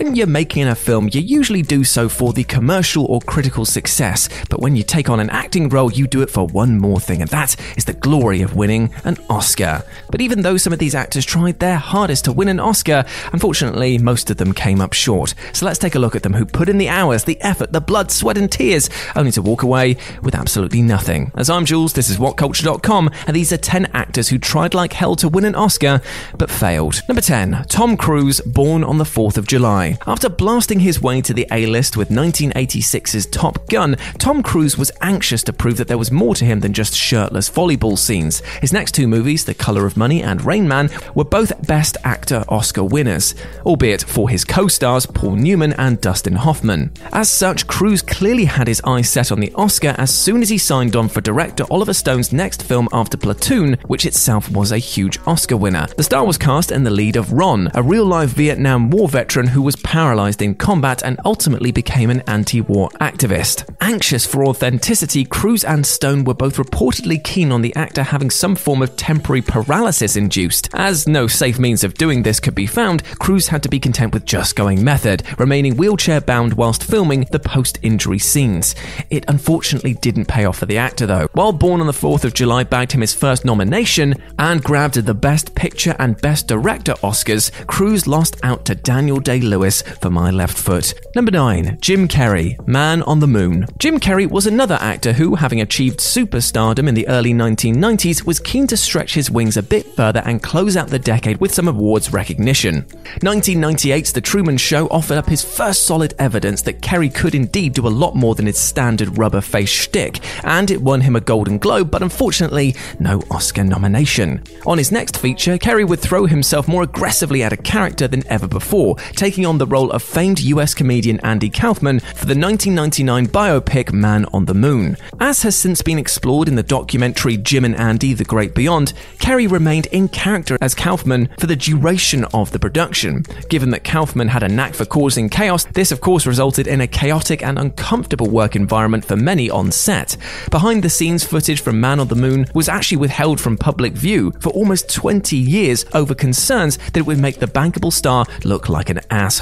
When you're making a film, you usually do so for the commercial or critical success, but when you take on an acting role, you do it for one more thing, and that is the glory of winning an Oscar. But even though some of these actors tried their hardest to win an Oscar, unfortunately, most of them came up short. So let's take a look at them who put in the hours, the effort, the blood, sweat, and tears, only to walk away with absolutely nothing. As I'm Jules, this is WhatCulture.com, and these are 10 actors who tried like hell to win an Oscar, but failed. Number 10, Tom Cruise, born on the 4th of July. After blasting his way to the A list with 1986's Top Gun, Tom Cruise was anxious to prove that there was more to him than just shirtless volleyball scenes. His next two movies, The Color of Money and Rain Man, were both Best Actor Oscar winners, albeit for his co stars Paul Newman and Dustin Hoffman. As such, Cruise clearly had his eyes set on the Oscar as soon as he signed on for director Oliver Stone's next film after Platoon, which itself was a huge Oscar winner. The star was cast in the lead of Ron, a real life Vietnam War veteran who was paralyzed in combat and ultimately became an anti war activist. Anxious for authenticity, Cruise and Stone were both reportedly keen on the actor having some form of temporary paralysis induced. As no safe means of doing this could be found, Cruise had to be content with just going method, remaining wheelchair bound whilst filming the post injury scenes. It unfortunately didn't pay off for the actor though. While Born on the 4th of July bagged him his first nomination and grabbed the Best Picture and Best Director Oscars, Cruise lost out to Daniel Day Lewis for My Left Foot. Number 9, Jim Carrey, Man on the Moon. Jim Carrey was another actor who, having achieved superstardom in the early 1990s, was keen to stretch his wings a bit further and close out the decade with some awards recognition. 1998's The Truman Show offered up his first solid evidence that Carrey could indeed do a lot more than his standard rubber face shtick, and it won him a Golden Globe, but unfortunately, no Oscar nomination. On his next feature, Carrey would throw himself more aggressively at a character than ever before, taking on the role of famed US comedian Andy Kaufman for the 1999 biopic Man on the Moon. As has since been explored in the documentary Jim and Andy The Great Beyond, Carrey remained in character as Kaufman for the duration of the production. Given that Kaufman had a knack for causing chaos, this of course resulted in a chaotic and uncomfortable work environment for many on set. Behind the scenes footage from Man on the Moon was actually withheld from public view for almost 20 years over concerns that it would make the bankable star look like an asshole.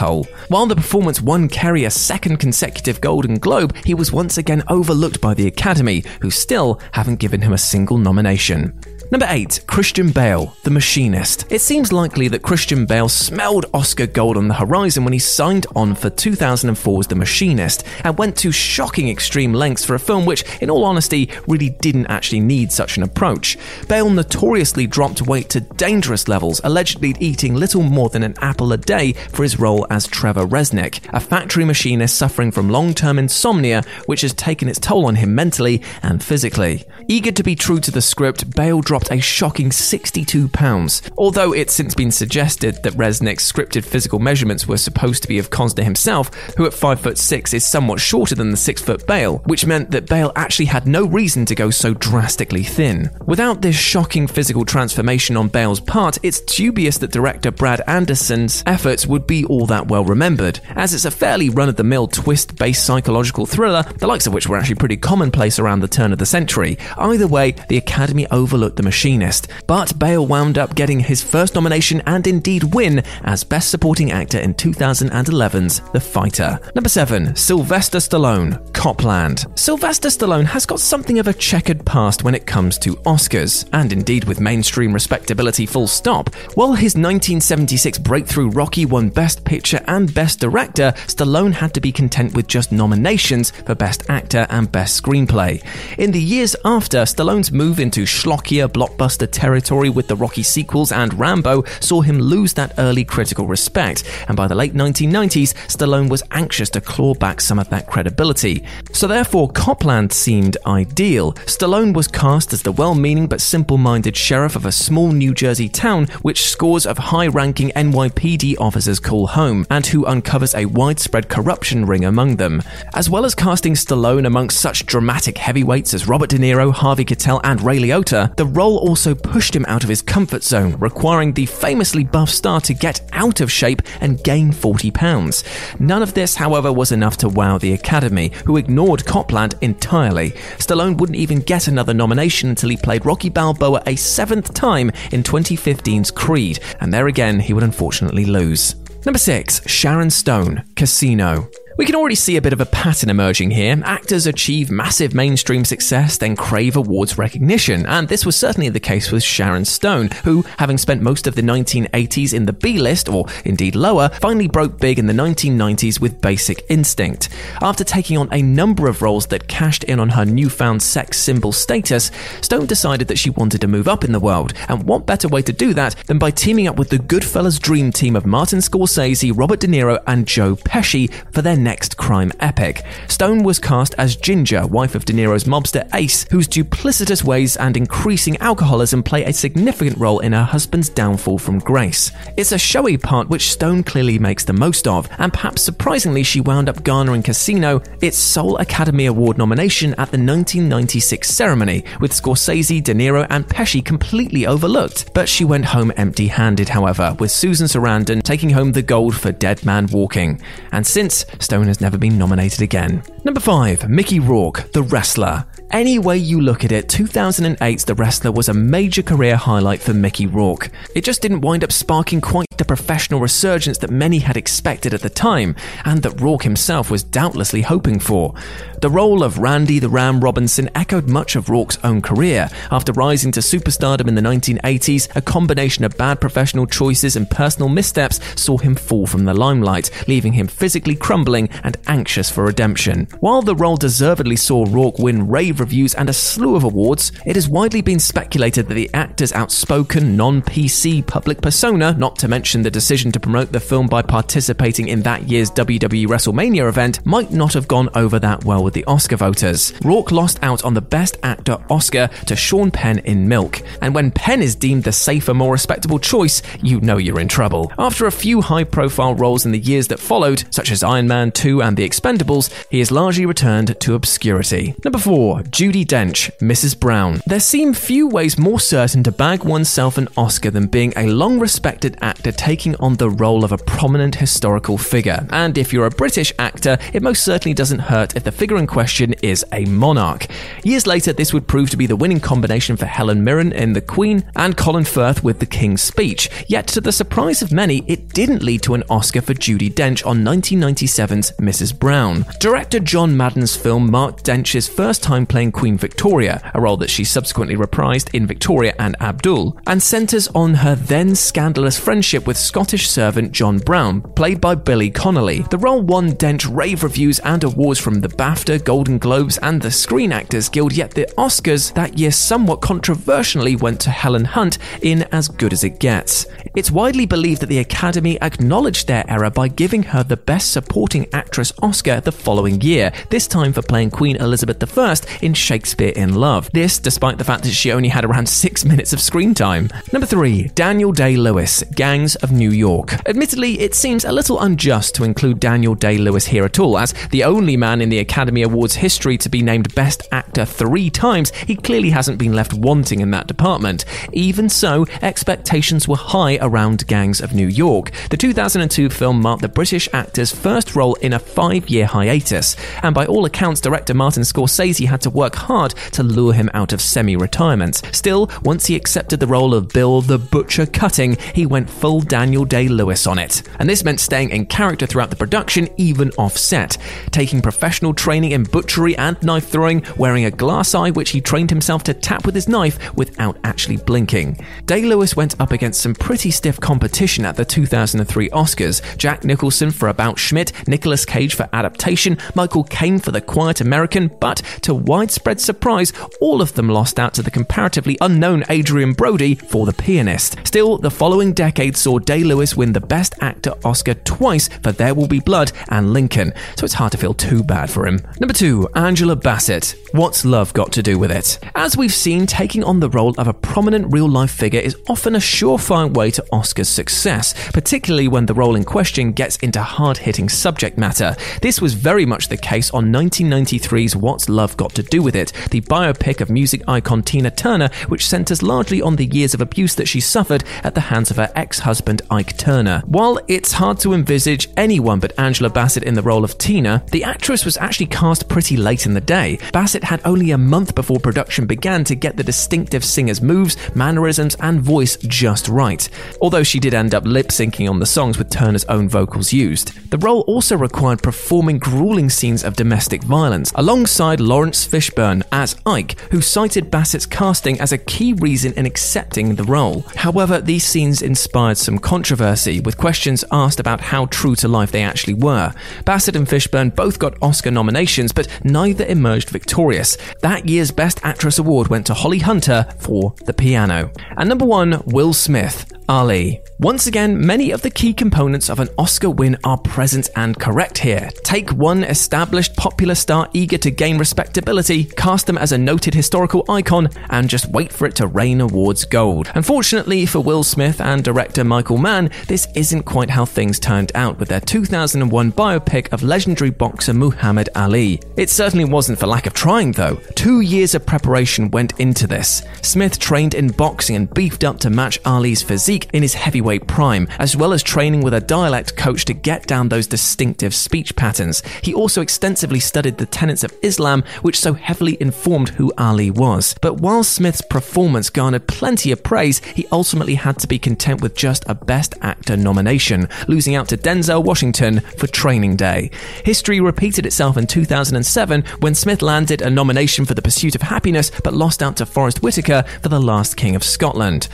While the performance won Carrey a second consecutive Golden Globe, he was once again overlooked by the Academy, who still haven't given him a single nomination. Number 8. Christian Bale, The Machinist. It seems likely that Christian Bale smelled Oscar gold on the horizon when he signed on for 2004's The Machinist and went to shocking extreme lengths for a film which, in all honesty, really didn't actually need such an approach. Bale notoriously dropped weight to dangerous levels, allegedly eating little more than an apple a day for his role as Trevor Reznik, a factory machinist suffering from long term insomnia, which has taken its toll on him mentally and physically. Eager to be true to the script, Bale dropped dropped a shocking 62 pounds. Although it's since been suggested that Reznik's scripted physical measurements were supposed to be of Kosar himself, who at 5 foot 6 is somewhat shorter than the 6 foot Bale, which meant that Bale actually had no reason to go so drastically thin. Without this shocking physical transformation on Bale's part, it's dubious that director Brad Anderson's efforts would be all that well remembered, as it's a fairly run of the mill twist based psychological thriller, the likes of which were actually pretty commonplace around the turn of the century. Either way, the Academy overlooked the Machinist, but Bale wound up getting his first nomination and indeed win as Best Supporting Actor in 2011's The Fighter. Number 7. Sylvester Stallone, Copland. Sylvester Stallone has got something of a checkered past when it comes to Oscars, and indeed with mainstream respectability full stop. While his 1976 breakthrough Rocky won Best Picture and Best Director, Stallone had to be content with just nominations for Best Actor and Best Screenplay. In the years after, Stallone's move into schlockier blockbuster territory with the Rocky sequels and Rambo saw him lose that early critical respect, and by the late 1990s, Stallone was anxious to claw back some of that credibility. So therefore, Copland seemed ideal. Stallone was cast as the well meaning but simple minded sheriff of a small New Jersey town which scores of high ranking NYPD officers call home, and who uncovers a widespread corruption ring among them. As well as casting Stallone amongst such dramatic heavyweights as Robert De Niro, Harvey Keitel, and Ray Liotta, the role also pushed him out of his comfort zone, requiring the famously buff star to get out of shape and gain 40 pounds. None of this, however, was enough to wow the Academy, who ignored Copland entirely. Stallone wouldn't even get another nomination until he played Rocky Balboa a seventh time in 2015's Creed, and there again he would unfortunately lose. Number 6. Sharon Stone, Casino. We can already see a bit of a pattern emerging here. Actors achieve massive mainstream success, then crave awards recognition, and this was certainly the case with Sharon Stone, who, having spent most of the 1980s in the B list, or indeed lower, finally broke big in the 1990s with Basic Instinct. After taking on a number of roles that cashed in on her newfound sex symbol status, Stone decided that she wanted to move up in the world, and what better way to do that than by teaming up with the Goodfellas dream team of Martin Scorsese, Robert De Niro, and Joe Pesci for their next crime epic. Stone was cast as Ginger, wife of De Niro's mobster Ace, whose duplicitous ways and increasing alcoholism play a significant role in her husband's downfall from grace. It's a showy part which Stone clearly makes the most of, and perhaps surprisingly, she wound up garnering Casino its sole Academy Award nomination at the 1996 ceremony, with Scorsese, De Niro, and Pesci completely overlooked. But she went home empty handed, however, with Susan Sarandon taking home the gold for Dead Man Walking. And since, Stone has never been nominated again. Number 5. Mickey Rourke, The Wrestler. Any way you look at it, 2008's The Wrestler was a major career highlight for Mickey Rourke. It just didn't wind up sparking quite the professional resurgence that many had expected at the time, and that Rourke himself was doubtlessly hoping for. The role of Randy the Ram Robinson echoed much of Rourke's own career. After rising to superstardom in the 1980s, a combination of bad professional choices and personal missteps saw him fall from the limelight, leaving him physically crumbling and anxious for redemption. While the role deservedly saw Rourke win rave reviews and a slew of awards, it has widely been speculated that the actor's outspoken, non PC public persona, not to mention the decision to promote the film by participating in that year's WWE WrestleMania event, might not have gone over that well with the Oscar voters. Rourke lost out on the Best Actor Oscar to Sean Penn in Milk, and when Penn is deemed the safer, more respectable choice, you know you're in trouble. After a few high profile roles in the years that followed, such as Iron Man 2 and The Expendables, he has largely returned to obscurity. Number 4. Judi Dench, Mrs. Brown. There seem few ways more certain to bag oneself an Oscar than being a long respected actor taking on the role of a prominent historical figure. And if you're a British actor, it most certainly doesn't hurt if the figure in question is a monarch. Years later, this would prove to be the winning combination for Helen Mirren in The Queen and Colin Firth with The King's Speech. Yet, to the surprise of many, it didn't lead to an Oscar for Judi Dench on 1997's Mrs. Brown. Director John Madden's film marked Dench's first time playing Queen Victoria, a role that she subsequently reprised in Victoria and Abdul, and centres on her then scandalous friendship with Scottish servant John Brown, played by Billy Connolly. The role won Dench rave reviews and awards from the BAFTA, Golden Globes, and the Screen Actors Guild, yet the Oscars that year somewhat controversially went to Helen Hunt in As Good as It Gets. It's widely believed that the Academy acknowledged their error by giving her the Best Supporting Actress Oscar the following year, this time for playing Queen Elizabeth I in Shakespeare in Love. This despite the fact that she only had around six minutes of screen time. Number 3. Daniel Day Lewis, Gangs of New York. Admittedly, it seems a little unjust to include Daniel Day Lewis here at all, as the only man in the Academy Awards history to be named Best Actor three times, he clearly hasn't been left wanting in that department. Even so, expectations were high around Gangs of New York. The 2002 film marked the British actor's first role in a five year hiatus, and by all accounts, director Martin Scorsese had to work hard to lure him out of semi retirement. Still, once he accepted the role of Bill the Butcher Cutting, he went full Daniel Day Lewis on it. And this meant staying in character throughout the production, even off set, taking professional training in butchery and knife throwing, wearing a glass eye which he trained himself to tap with his knife without actually blinking. Day Lewis went up against some pretty stiff competition at the 2003 Oscars Jack Nicholson for About Schmidt, Nicolas Cage for Adaptation, Michael Caine for The Quiet American, but to widespread surprise, all of them lost out to the comparatively unknown Adrien Brody for The Pianist. Still, the following decade saw Day Lewis win the Best Actor Oscar twice for There Will Be Blood and Lincoln, so it's hard to feel too bad for him. Number 2, Angela Bassett. What's love got to do with it? As we've seen, taking on the role of a prominent real life figure is often a surefire way to Oscar's success, particularly when the role in question gets into hard hitting subject matter. This was very much the case on 1993's What's Love Got to Do with It, the biopic of music icon Tina Turner, which centers largely on the years of abuse that she suffered at the hands of her ex husband husband Ike Turner. While it's hard to envisage anyone but Angela Bassett in the role of Tina, the actress was actually cast pretty late in the day. Bassett had only a month before production began to get the distinctive singer's moves, mannerisms, and voice just right, although she did end up lip syncing on the songs with Turner's own vocals used. The role also required performing grueling scenes of domestic violence, alongside Laurence Fishburne as Ike, who cited Bassett's casting as a key reason in accepting the role. However, these scenes inspired some controversy, with questions asked about how true to life they actually were. Bassett and Fishburne both got Oscar nominations, but neither emerged victorious. That year's Best Actress award went to Holly Hunter for The Piano. And number one, Will Smith. Ali. Once again, many of the key components of an Oscar win are present and correct here. Take one established popular star eager to gain respectability, cast them as a noted historical icon, and just wait for it to rain awards gold. Unfortunately for Will Smith and director Mann, this isn't quite how things turned out with their 2001 biopic of legendary boxer Muhammad Ali. It certainly wasn't for lack of trying, though. Two years of preparation went into this. Smith trained in boxing and beefed up to match Ali's physique in his heavyweight prime, as well as training with a dialect coach to get down those distinctive speech patterns. He also extensively studied the tenets of Islam, which so heavily informed who Ali was. But while Smith's performance garnered plenty of praise, he ultimately had to be content with just a Best Actor nomination, losing out to Denzel Washington for Training Day. History repeated itself in 2007 when Smith landed a nomination for The Pursuit of Happiness but lost out to Forest Whitaker for The Last King of Scotland.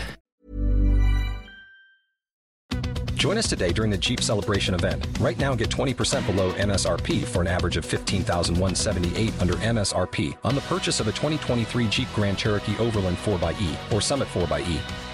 Join us today during the Jeep Celebration event. Right now, get 20% below MSRP for an average of 15178 under MSRP on the purchase of a 2023 Jeep Grand Cherokee Overland 4xE or Summit 4xE.